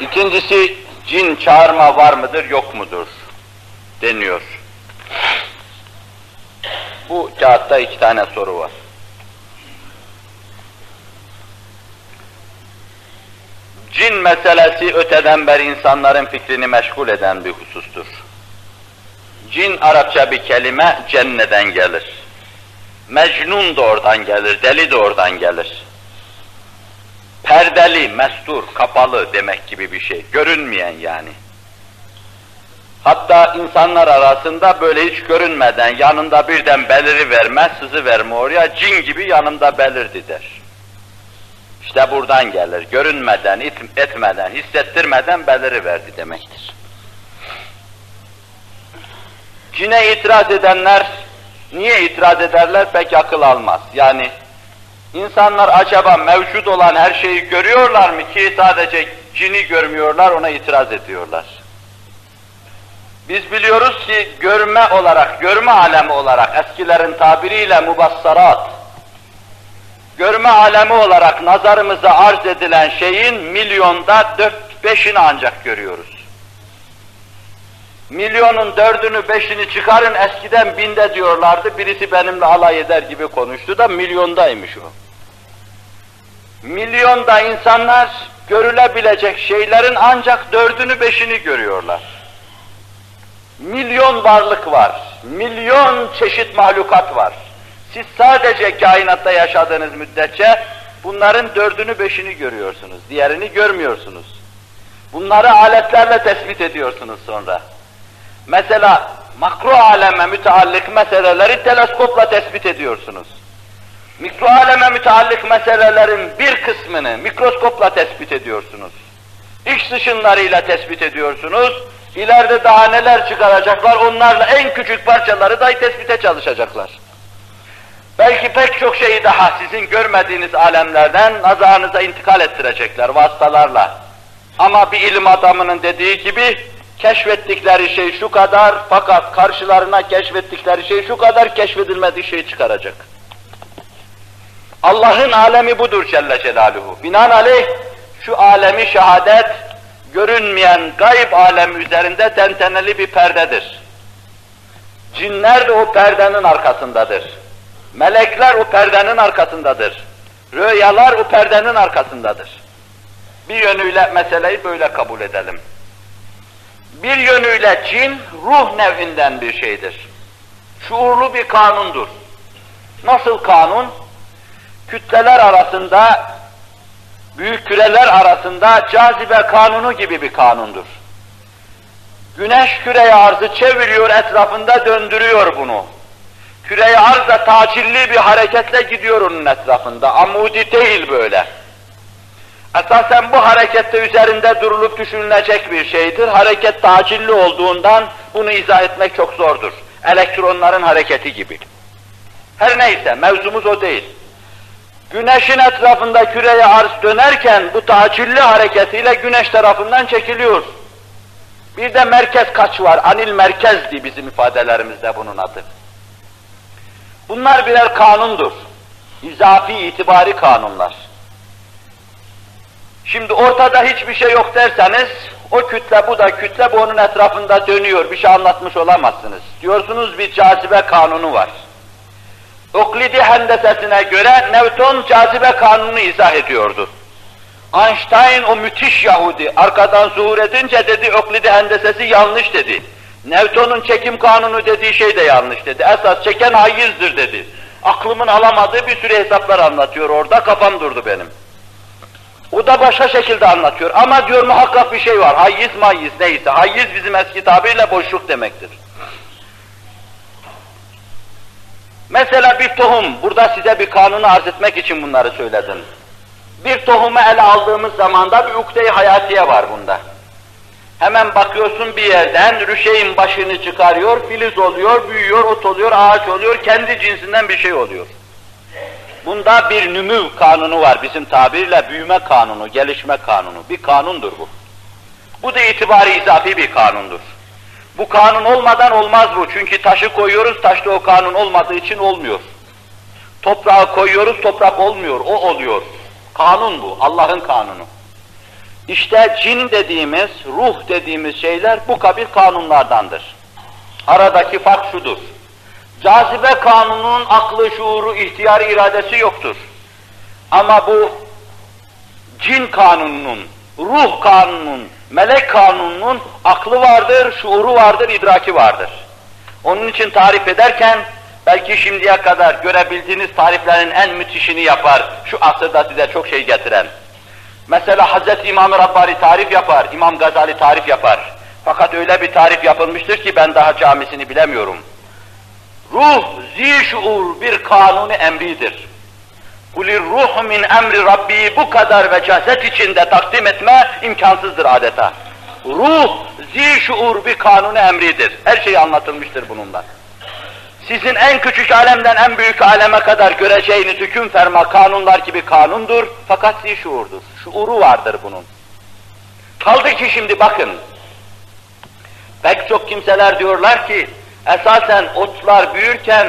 İkincisi, cin çağırma var mıdır, yok mudur deniyor. Bu kağıtta iki tane soru var. Cin meselesi öteden beri insanların fikrini meşgul eden bir husustur. Cin Arapça bir kelime cenneden gelir. Mecnun da oradan gelir, deli de oradan gelir. Perdeli, mestur, kapalı demek gibi bir şey, görünmeyen yani. Hatta insanlar arasında böyle hiç görünmeden yanında birden beliri verme, sızı verme oraya, cin gibi yanımda belirdi der. İşte buradan gelir, görünmeden, etmeden, hissettirmeden beliri verdi demektir. Cine itiraz edenler, niye itiraz ederler pek akıl almaz. Yani insanlar acaba mevcut olan her şeyi görüyorlar mı ki sadece cini görmüyorlar, ona itiraz ediyorlar. Biz biliyoruz ki görme olarak, görme alemi olarak eskilerin tabiriyle mubassarat, görme alemi olarak nazarımıza arz edilen şeyin milyonda dört beşini ancak görüyoruz. Milyonun dördünü beşini çıkarın eskiden binde diyorlardı, birisi benimle alay eder gibi konuştu da milyondaymış o. Milyonda insanlar görülebilecek şeylerin ancak dördünü beşini görüyorlar. Milyon varlık var, milyon çeşit mahlukat var. Siz sadece kainatta yaşadığınız müddetçe bunların dördünü beşini görüyorsunuz, diğerini görmüyorsunuz. Bunları aletlerle tespit ediyorsunuz sonra. Mesela makro aleme müteallik meseleleri teleskopla tespit ediyorsunuz. Mikro aleme müteallik meselelerin bir kısmını mikroskopla tespit ediyorsunuz. X ışınlarıyla tespit ediyorsunuz. İleride daha neler çıkaracaklar, onlarla en küçük parçaları dahi tespite çalışacaklar. Belki pek çok şeyi daha sizin görmediğiniz alemlerden nazarınıza intikal ettirecekler vasıtalarla. Ama bir ilim adamının dediği gibi keşfettikleri şey şu kadar fakat karşılarına keşfettikleri şey şu kadar keşfedilmediği şey çıkaracak. Allah'ın alemi budur Celle Celaluhu. Binaenaleyh şu alemi şehadet görünmeyen gayb alemi üzerinde tenteneli bir perdedir. Cinler de o perdenin arkasındadır. Melekler o perdenin arkasındadır. Rüyalar o perdenin arkasındadır. Bir yönüyle meseleyi böyle kabul edelim. Bir yönüyle cin ruh nevinden bir şeydir. Şuurlu bir kanundur. Nasıl kanun? Kütleler arasında, büyük küreler arasında cazibe kanunu gibi bir kanundur. Güneş küreye arzı çeviriyor, etrafında döndürüyor bunu. Küreye arz da tacilli bir hareketle gidiyor onun etrafında. Amudi değil böyle. Esasen bu harekette üzerinde durulup düşünülecek bir şeydir. Hareket tacilli olduğundan bunu izah etmek çok zordur. Elektronların hareketi gibi. Her neyse mevzumuz o değil. Güneşin etrafında küreye arz dönerken bu tacilli hareketiyle güneş tarafından çekiliyor. Bir de merkez kaç var, anil merkezdi bizim ifadelerimizde bunun adı. Bunlar birer kanundur. İzafi itibari kanunlar. Şimdi ortada hiçbir şey yok derseniz, o kütle bu da kütle bu onun etrafında dönüyor, bir şey anlatmış olamazsınız. Diyorsunuz bir cazibe kanunu var. Oklidi hendesesine göre Newton cazibe kanunu izah ediyordu. Einstein o müthiş Yahudi arkadan zuhur edince dedi Oklidi hendesesi yanlış dedi. Newton'un çekim kanunu dediği şey de yanlış dedi. Esas çeken hayızdır dedi. Aklımın alamadığı bir sürü hesaplar anlatıyor orada, kafam durdu benim. O da başka şekilde anlatıyor. Ama diyor muhakkak bir şey var. Hayyiz mayyiz neyse. Hayyiz bizim eski tabirle boşluk demektir. Mesela bir tohum, burada size bir kanunu arz etmek için bunları söyledim. Bir tohumu ele aldığımız zaman da bir ukde-i hayatiye var bunda. Hemen bakıyorsun bir yerden, rüşeğin başını çıkarıyor, filiz oluyor, büyüyor, ot oluyor, ağaç oluyor, kendi cinsinden bir şey oluyor. Bunda bir nümü kanunu var bizim tabirle büyüme kanunu, gelişme kanunu. Bir kanundur bu. Bu da itibari izafi bir kanundur. Bu kanun olmadan olmaz bu. Çünkü taşı koyuyoruz, taşta o kanun olmadığı için olmuyor. Toprağı koyuyoruz, toprak olmuyor, o oluyor. Kanun bu, Allah'ın kanunu. İşte cin dediğimiz, ruh dediğimiz şeyler bu kabil kanunlardandır. Aradaki fark şudur. Cazibe kanununun aklı, şuuru, ihtiyar iradesi yoktur. Ama bu cin kanununun, ruh kanununun, melek kanununun aklı vardır, şuuru vardır, idraki vardır. Onun için tarif ederken belki şimdiye kadar görebildiğiniz tariflerin en müthişini yapar, şu asırda size çok şey getiren. Mesela Hz. İmam-ı Rabbani tarif yapar, İmam Gazali tarif yapar. Fakat öyle bir tarif yapılmıştır ki ben daha camisini bilemiyorum. Ruh, zişuur bir kanunu emridir. Kulir ruh min emri Rabbi bu kadar vecazet içinde takdim etme imkansızdır adeta. Ruh, zişuur bir kanunu emridir. Her şey anlatılmıştır bununla. Sizin en küçük alemden en büyük aleme kadar göreceğiniz hüküm ferma kanunlar gibi kanundur fakat zişuurdur. Şuuru vardır bunun. Kaldı ki şimdi bakın, pek çok kimseler diyorlar ki, esasen otlar büyürken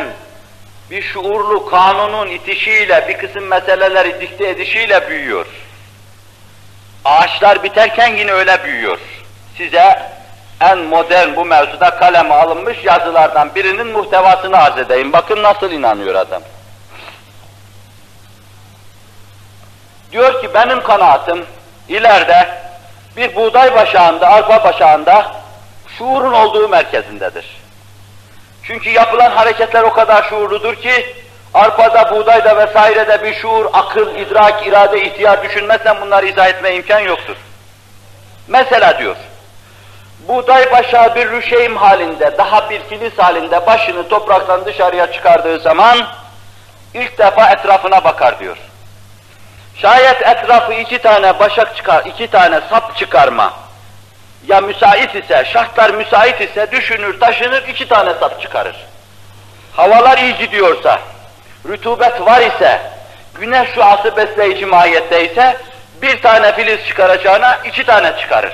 bir şuurlu kanunun itişiyle, bir kısım meseleleri dikte edişiyle büyüyor. Ağaçlar biterken yine öyle büyüyor. Size en modern bu mevzuda kaleme alınmış yazılardan birinin muhtevasını arz edeyim. Bakın nasıl inanıyor adam. Diyor ki benim kanaatim ileride bir buğday başağında, arpa başağında şuurun olduğu merkezindedir. Çünkü yapılan hareketler o kadar şuurludur ki arpada, buğdayda vesairede bir şuur, akıl, idrak, irade, ihtiyar düşünmezsen bunları izah etme imkan yoktur. Mesela diyor, buğday başağı bir rüşeym halinde, daha bir filiz halinde başını topraktan dışarıya çıkardığı zaman ilk defa etrafına bakar diyor. Şayet etrafı iki tane başak çıkar, iki tane sap çıkarma, ya müsait ise, şartlar müsait ise düşünür, taşınır, iki tane sap çıkarır. Havalar iyi gidiyorsa, rütubet var ise, güneş şuası besleyici mahiyette ise, bir tane filiz çıkaracağına iki tane çıkarır.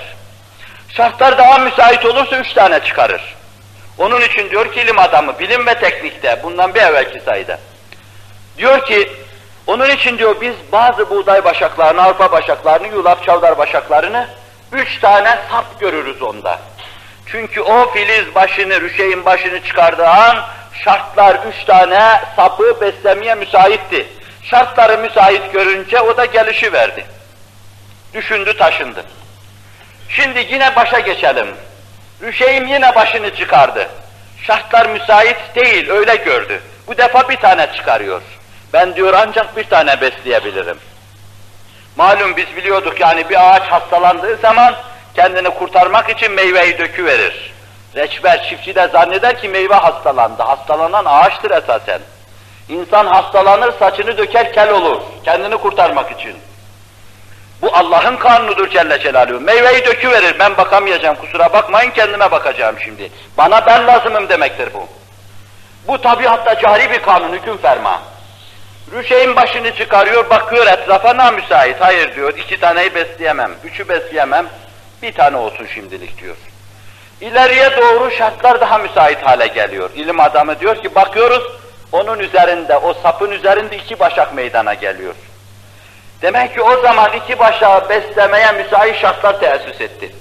Şartlar daha müsait olursa üç tane çıkarır. Onun için diyor ki ilim adamı, bilim ve teknikte, bundan bir evvelki sayıda. Diyor ki, onun için diyor biz bazı buğday başaklarını, arpa başaklarını, yulaf çavdar başaklarını üç tane sap görürüz onda. Çünkü o filiz başını, rüşeyin başını çıkardığı an şartlar üç tane sapı beslemeye müsaitti. Şartları müsait görünce o da gelişi verdi. Düşündü, taşındı. Şimdi yine başa geçelim. Rüşeyim yine başını çıkardı. Şartlar müsait değil, öyle gördü. Bu defa bir tane çıkarıyor. Ben diyor ancak bir tane besleyebilirim. Malum biz biliyorduk yani bir ağaç hastalandığı zaman kendini kurtarmak için meyveyi döküverir. Reçber çiftçi de zanneder ki meyve hastalandı. Hastalanan ağaçtır esasen. İnsan hastalanır, saçını döker, kel olur. Kendini kurtarmak için. Bu Allah'ın kanunudur Celle Celaluhu. Meyveyi döküverir, ben bakamayacağım, kusura bakmayın kendime bakacağım şimdi. Bana ben lazımım demektir bu. Bu tabiatta cari bir kanun, hüküm ferma. Rüşeyin başını çıkarıyor, bakıyor etrafa namüsait. Hayır diyor, iki taneyi besleyemem, üçü besleyemem, bir tane olsun şimdilik diyor. İleriye doğru şartlar daha müsait hale geliyor. İlim adamı diyor ki bakıyoruz, onun üzerinde, o sapın üzerinde iki başak meydana geliyor. Demek ki o zaman iki başağı beslemeye müsait şartlar teessüs etti.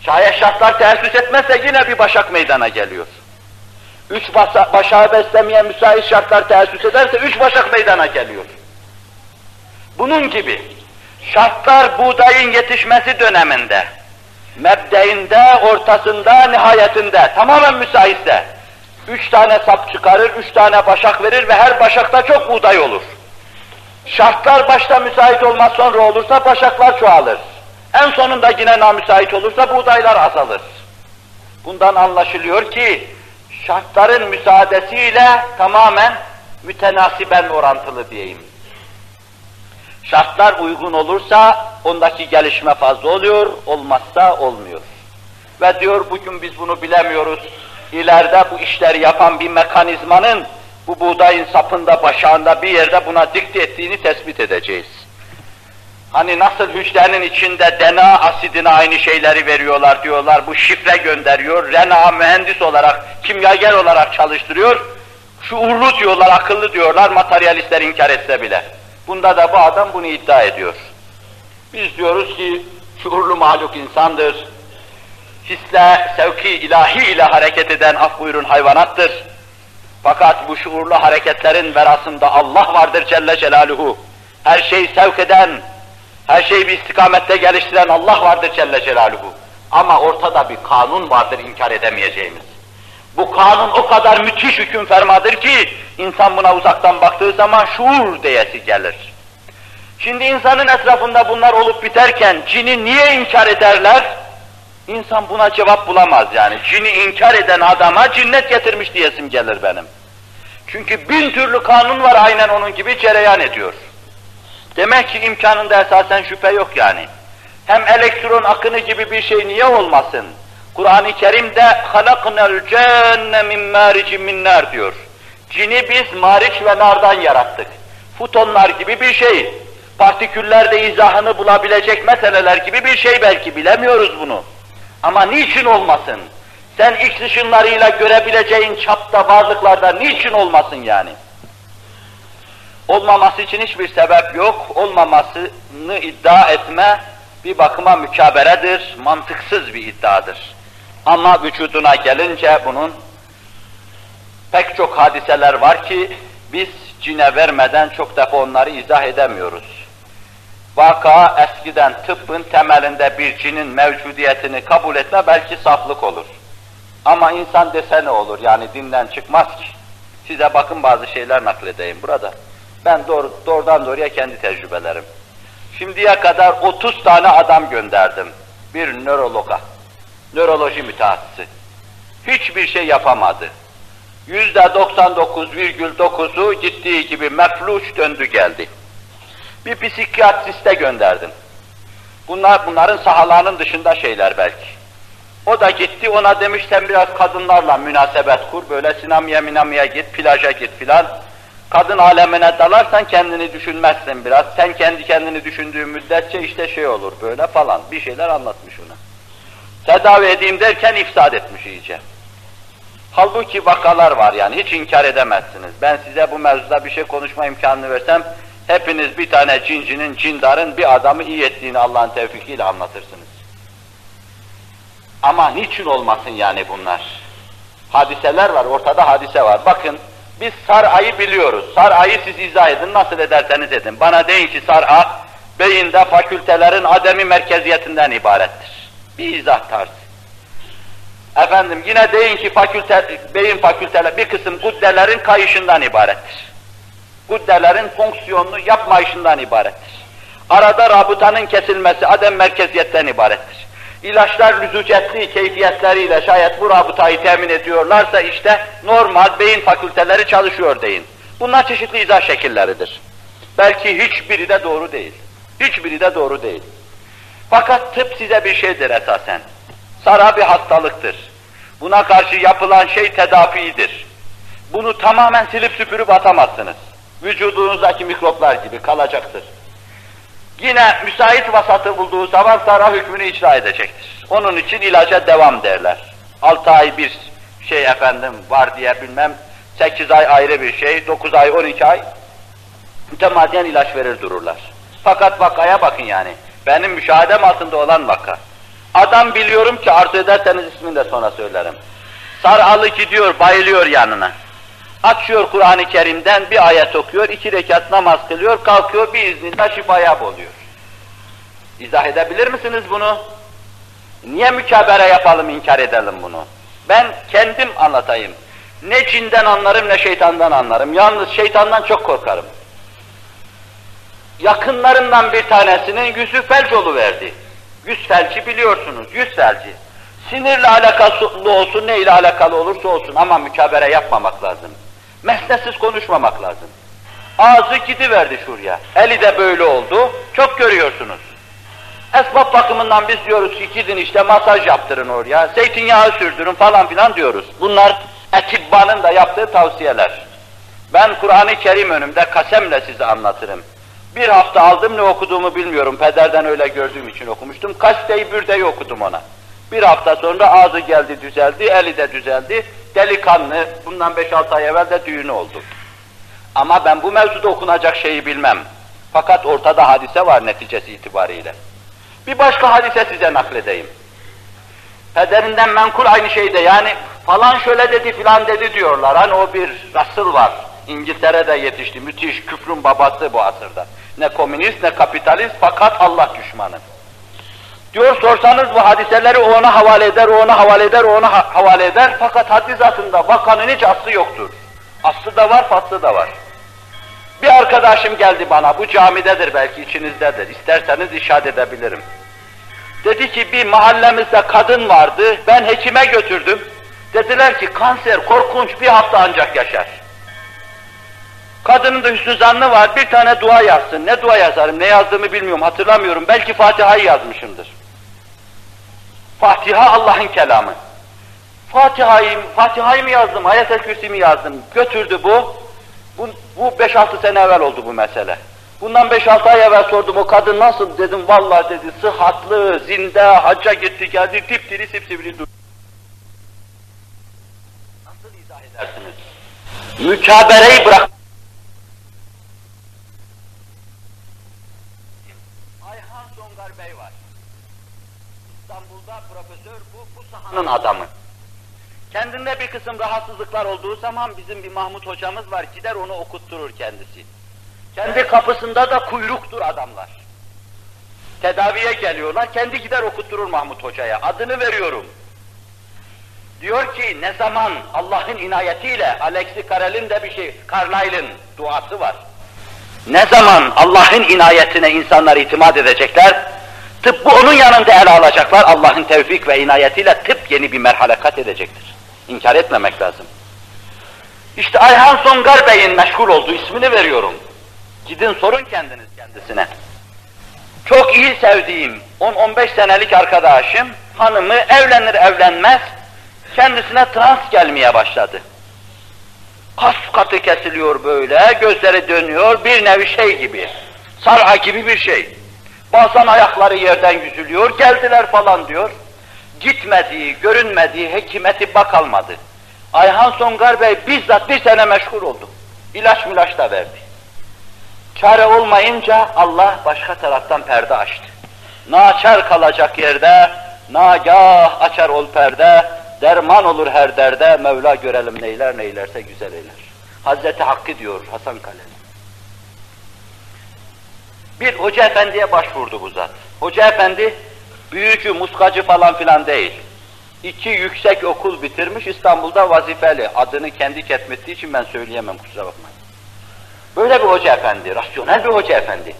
Şayet şartlar teessüs etmezse yine bir başak meydana geliyor. Üç başağı beslemeye müsait şartlar teessüs ederse üç başak meydana geliyor. Bunun gibi şartlar buğdayın yetişmesi döneminde, mebdeinde, ortasında, nihayetinde tamamen müsaitse üç tane sap çıkarır, üç tane başak verir ve her başakta çok buğday olur. Şartlar başta müsait olmaz sonra olursa başaklar çoğalır. En sonunda yine namüsait olursa buğdaylar azalır. Bundan anlaşılıyor ki şartların müsaadesiyle tamamen mütenasiben orantılı diyeyim. Şartlar uygun olursa ondaki gelişme fazla oluyor, olmazsa olmuyor. Ve diyor bugün biz bunu bilemiyoruz. İleride bu işleri yapan bir mekanizmanın bu buğdayın sapında, başağında bir yerde buna dikte ettiğini tespit edeceğiz. Hani nasıl hücrenin içinde DNA asidine aynı şeyleri veriyorlar diyorlar, bu şifre gönderiyor, RNA mühendis olarak, kimyager olarak çalıştırıyor, şuurlu diyorlar, akıllı diyorlar, materyalistler inkar etse bile. Bunda da bu adam bunu iddia ediyor. Biz diyoruz ki Şuurlu mahluk insandır. Hisle, sevki ilahi ile hareket eden af buyurun hayvanattır. Fakat bu şuurlu hareketlerin verasında Allah vardır Celle Celaluhu. Her şeyi sevk eden, her şeyi bir istikamette geliştiren Allah vardır Celle Celaluhu. Ama ortada bir kanun vardır inkar edemeyeceğimiz. Bu kanun o kadar müthiş hüküm fermadır ki insan buna uzaktan baktığı zaman şuur diyesi gelir. Şimdi insanın etrafında bunlar olup biterken cini niye inkar ederler? İnsan buna cevap bulamaz yani. Cini inkar eden adama cinnet getirmiş diyesim gelir benim. Çünkü bin türlü kanun var aynen onun gibi cereyan ediyor. Demek ki imkanında esasen şüphe yok yani. Hem elektron akını gibi bir şey niye olmasın? Kur'an-ı Kerim'de halaknel cenne min maricin min nar diyor. Cini biz mariç ve nardan yarattık. Futonlar gibi bir şey. Partiküllerde izahını bulabilecek meseleler gibi bir şey belki bilemiyoruz bunu. Ama niçin olmasın? Sen X ışınlarıyla görebileceğin çapta varlıklarda niçin olmasın yani? Olmaması için hiçbir sebep yok. Olmamasını iddia etme bir bakıma mükaberedir, mantıksız bir iddiadır. Ama vücuduna gelince bunun pek çok hadiseler var ki biz cine vermeden çok defa onları izah edemiyoruz. Vaka eskiden tıbbın temelinde bir cinin mevcudiyetini kabul etme belki saflık olur. Ama insan dese ne olur yani dinden çıkmaz ki. Size bakın bazı şeyler nakledeyim burada. Ben doğru, doğrudan doğruya kendi tecrübelerim. Şimdiye kadar 30 tane adam gönderdim bir nörologa, nöroloji mütehassısı. Hiçbir şey yapamadı. Yüzde 99,9'u gittiği gibi mefluş döndü geldi. Bir psikiyatriste gönderdim. Bunlar bunların sahalarının dışında şeyler belki. O da gitti ona demiş sen biraz kadınlarla münasebet kur böyle sinamya minamya git plaja git filan. Kadın alemine dalarsan kendini düşünmezsin biraz. Sen kendi kendini düşündüğün müddetçe işte şey olur böyle falan. Bir şeyler anlatmış ona. Tedavi edeyim derken ifsad etmiş iyice. Halbuki vakalar var yani hiç inkar edemezsiniz. Ben size bu mevzuda bir şey konuşma imkanını versem hepiniz bir tane cincinin, cindarın bir adamı iyi ettiğini Allah'ın tevfikiyle anlatırsınız. Ama niçin olmasın yani bunlar? Hadiseler var, ortada hadise var. Bakın biz sar'ayı biliyoruz. Sar'ayı siz izah edin, nasıl ederseniz edin. Bana deyin ki sar'a, beyinde fakültelerin ademi merkeziyetinden ibarettir. Bir izah tarzı. Efendim yine deyin ki fakülte, beyin fakülteler bir kısım guddelerin kayışından ibarettir. Guddelerin fonksiyonunu yapmayışından ibarettir. Arada rabıtanın kesilmesi adem merkeziyetten ibarettir. İlaçlar lüzucetli keyfiyetleriyle şayet bu rabıtayı temin ediyorlarsa işte normal beyin fakülteleri çalışıyor deyin. Bunlar çeşitli izah şekilleridir. Belki hiçbiri de doğru değil. Hiçbiri de doğru değil. Fakat tıp size bir şeydir esasen. Sara bir hastalıktır. Buna karşı yapılan şey tedafidir. Bunu tamamen silip süpürüp atamazsınız. Vücudunuzdaki mikroplar gibi kalacaktır. Yine müsait vasatı bulduğu zaman sara hükmünü icra edecektir. Onun için ilaca devam derler. Altı ay bir şey efendim var diye bilmem, sekiz ay ayrı bir şey, dokuz ay, on iki ay mütemadiyen ilaç verir dururlar. Fakat vakaya bakın yani, benim müşahedem altında olan vaka. Adam biliyorum ki arzu ederseniz ismini de sonra söylerim. Saralı gidiyor, bayılıyor yanına. Açıyor Kur'an-ı Kerim'den bir ayet okuyor, iki rekat namaz kılıyor, kalkıyor bir iznillah şifaya oluyor. İzah edebilir misiniz bunu? Niye mükabere yapalım, inkar edelim bunu? Ben kendim anlatayım. Ne cinden anlarım ne şeytandan anlarım. Yalnız şeytandan çok korkarım. Yakınlarından bir tanesinin yüzü felç verdi. Yüz felci biliyorsunuz, yüz felci. Sinirle alakalı olsun, ne ile alakalı olursa olsun ama mükabere yapmamak lazım. Mesnetsiz konuşmamak lazım. Ağzı gidiverdi şuraya. Eli de böyle oldu. Çok görüyorsunuz. Esbab bakımından biz diyoruz ki gidin işte masaj yaptırın oraya, zeytinyağı sürdürün falan filan diyoruz. Bunlar etibbanın da yaptığı tavsiyeler. Ben Kur'an-ı Kerim önümde kasemle size anlatırım. Bir hafta aldım ne okuduğumu bilmiyorum. Pederden öyle gördüğüm için okumuştum. Kaste-i Bürde'yi okudum ona. Bir hafta sonra ağzı geldi düzeldi, eli de düzeldi. Delikanlı, bundan 5-6 ay evvel de düğünü oldu. Ama ben bu mevzuda okunacak şeyi bilmem. Fakat ortada hadise var neticesi itibariyle. Bir başka hadise size nakledeyim. Pederinden menkul aynı şeyde yani falan şöyle dedi filan dedi diyorlar. Hani o bir rasıl var. İngiltere'de yetişti. Müthiş küfrün babası bu asırda. Ne komünist ne kapitalist fakat Allah düşmanı. Diyor sorsanız bu hadiseleri ona havale eder, ona havale eder, ona ha havale eder. Fakat haddi zatında vakanın hiç aslı yoktur. Aslı da var, faslı da var. Bir arkadaşım geldi bana, bu camidedir belki içinizdedir. İsterseniz işaret edebilirim. Dedi ki bir mahallemizde kadın vardı, ben hekime götürdüm. Dediler ki kanser korkunç bir hafta ancak yaşar. Kadının da hüsnü zannı var, bir tane dua yazsın. Ne dua yazarım, ne yazdığımı bilmiyorum, hatırlamıyorum. Belki Fatiha'yı yazmışımdır. Fatiha Allah'ın kelamı. Fatiha'yı Fatiha'yı mı yazdım, Ayet-el Kürsi mi yazdım? Götürdü bu. Bu, bu 5-6 sene evvel oldu bu mesele. Bundan 5-6 ay evvel sordum o kadın nasıl dedim vallahi dedi sıhhatlı, zinde, hacca gitti geldi dipdiri sipsivri dur. Nasıl izah edersiniz? Mükabereyi bırak. Ayhan Songar Bey var. İstanbul'da profesör bu, bu sahanın adamı. Kendinde bir kısım rahatsızlıklar olduğu zaman bizim bir Mahmut hocamız var, gider onu okutturur kendisi. Kendi kapısında da kuyruktur adamlar. Tedaviye geliyorlar, kendi gider okutturur Mahmut hocaya, adını veriyorum. Diyor ki ne zaman Allah'ın inayetiyle, Alexi Carrel'in de bir şey, Carlyle'ın duası var. Ne zaman Allah'ın inayetine insanlar itimat edecekler, tıbbı onun yanında ele alacaklar, Allah'ın tevfik ve inayetiyle tıp yeni bir merhale kat edecektir. İnkar etmemek lazım. İşte Ayhan Songar Bey'in meşhur olduğu ismini veriyorum. Gidin sorun kendiniz kendisine. Çok iyi sevdiğim 10-15 senelik arkadaşım, hanımı evlenir evlenmez, kendisine trans gelmeye başladı. Kas katı kesiliyor böyle, gözleri dönüyor, bir nevi şey gibi, sarha gibi bir şey. Bazen ayakları yerden yüzülüyor, geldiler falan diyor. Gitmediği, görünmediği hekimeti bak almadı. Ayhan Songar Bey bizzat bir sene meşhur oldu. İlaç milaç da verdi. Çare olmayınca Allah başka taraftan perde açtı. Naçar kalacak yerde, nagah açar ol perde, derman olur her derde, Mevla görelim neyler neylerse güzel eyler. Hazreti Hakkı diyor Hasan Kaleli. Bir hoca efendiye başvurdu bu zat. Hoca efendi, büyücü, muskacı falan filan değil. İki yüksek okul bitirmiş, İstanbul'da vazifeli. Adını kendi ketmettiği için ben söyleyemem, kusura bakmayın. Böyle bir hoca efendi, rasyonel bir hoca efendi.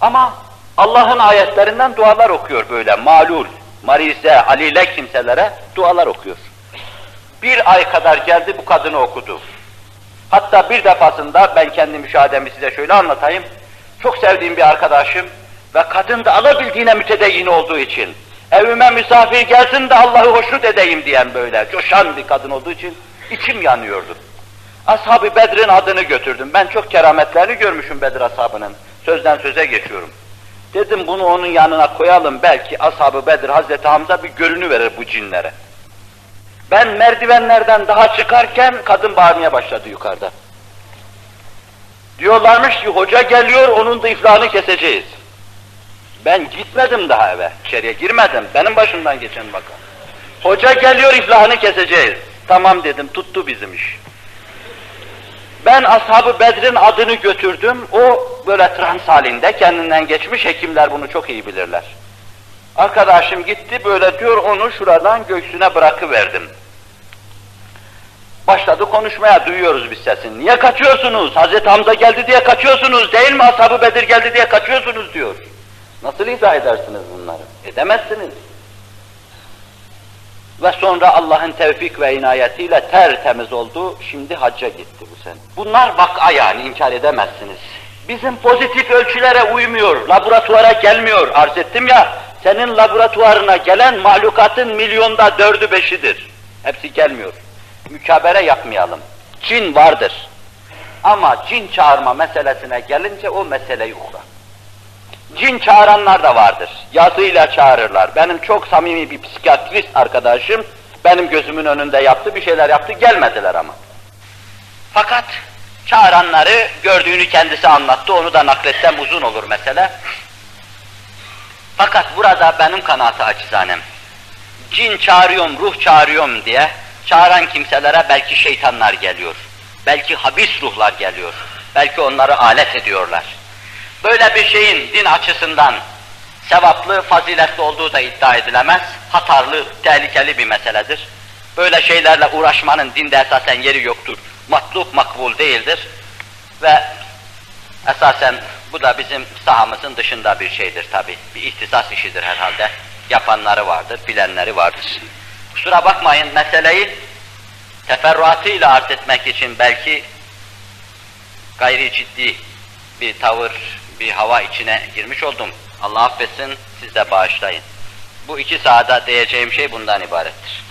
Ama Allah'ın ayetlerinden dualar okuyor böyle, malul, marize, alile kimselere dualar okuyor. Bir ay kadar geldi bu kadını okudu. Hatta bir defasında ben kendi müşahedemi size şöyle anlatayım. Çok sevdiğim bir arkadaşım ve kadın da alabildiğine mütedeyyin olduğu için evime misafir gelsin de Allah'ı hoşnut edeyim diyen böyle coşan bir kadın olduğu için içim yanıyordu. Ashab-ı Bedir'in adını götürdüm. Ben çok kerametlerini görmüşüm Bedir ashabının. Sözden söze geçiyorum. Dedim bunu onun yanına koyalım belki Ashab-ı Bedir Hazreti Hamza bir görünü verir bu cinlere. Ben merdivenlerden daha çıkarken kadın bağırmaya başladı yukarıda. Diyorlarmış ki hoca geliyor onun da iflahını keseceğiz. Ben gitmedim daha eve, içeriye girmedim. Benim başımdan geçen bakın. Hoca geliyor iflahını keseceğiz. Tamam dedim, tuttu bizim iş. Ben Ashab-ı Bedir'in adını götürdüm. O böyle trans halinde kendinden geçmiş hekimler bunu çok iyi bilirler. Arkadaşım gitti böyle diyor onu şuradan göğsüne bırakıverdim. Başladı konuşmaya duyuyoruz biz sesini. Niye kaçıyorsunuz? Hazreti Hamza geldi diye kaçıyorsunuz değil mi? Ashab-ı Bedir geldi diye kaçıyorsunuz diyor. Nasıl izah edersiniz bunları? Edemezsiniz. Ve sonra Allah'ın tevfik ve inayetiyle tertemiz oldu, şimdi hacca gitti bu sene. Bunlar vaka yani, inkar edemezsiniz. Bizim pozitif ölçülere uymuyor, laboratuvara gelmiyor. Arz ettim ya, senin laboratuvarına gelen mahlukatın milyonda dördü beşidir. Hepsi gelmiyor. Mükabere yapmayalım. Cin vardır. Ama cin çağırma meselesine gelince o meseleyi ukra. Cin çağıranlar da vardır. Yazıyla çağırırlar. Benim çok samimi bir psikiyatrist arkadaşım, benim gözümün önünde yaptı, bir şeyler yaptı, gelmediler ama. Fakat çağıranları gördüğünü kendisi anlattı, onu da nakletsem uzun olur mesele. Fakat burada benim kanaatı acizanım. Cin çağırıyorum, ruh çağırıyorum diye çağıran kimselere belki şeytanlar geliyor. Belki habis ruhlar geliyor. Belki onları alet ediyorlar. Böyle bir şeyin din açısından sevaplı, faziletli olduğu da iddia edilemez. Hatarlı, tehlikeli bir meseledir. Böyle şeylerle uğraşmanın dinde esasen yeri yoktur. Matluk makbul değildir. Ve esasen bu da bizim sahamızın dışında bir şeydir tabi. Bir ihtisas işidir herhalde. Yapanları vardır, bilenleri vardır. Kusura bakmayın meseleyi teferruatıyla arz etmek için belki gayri ciddi bir tavır, bir hava içine girmiş oldum. Allah affetsin, siz de bağışlayın. Bu iki sahada diyeceğim şey bundan ibarettir.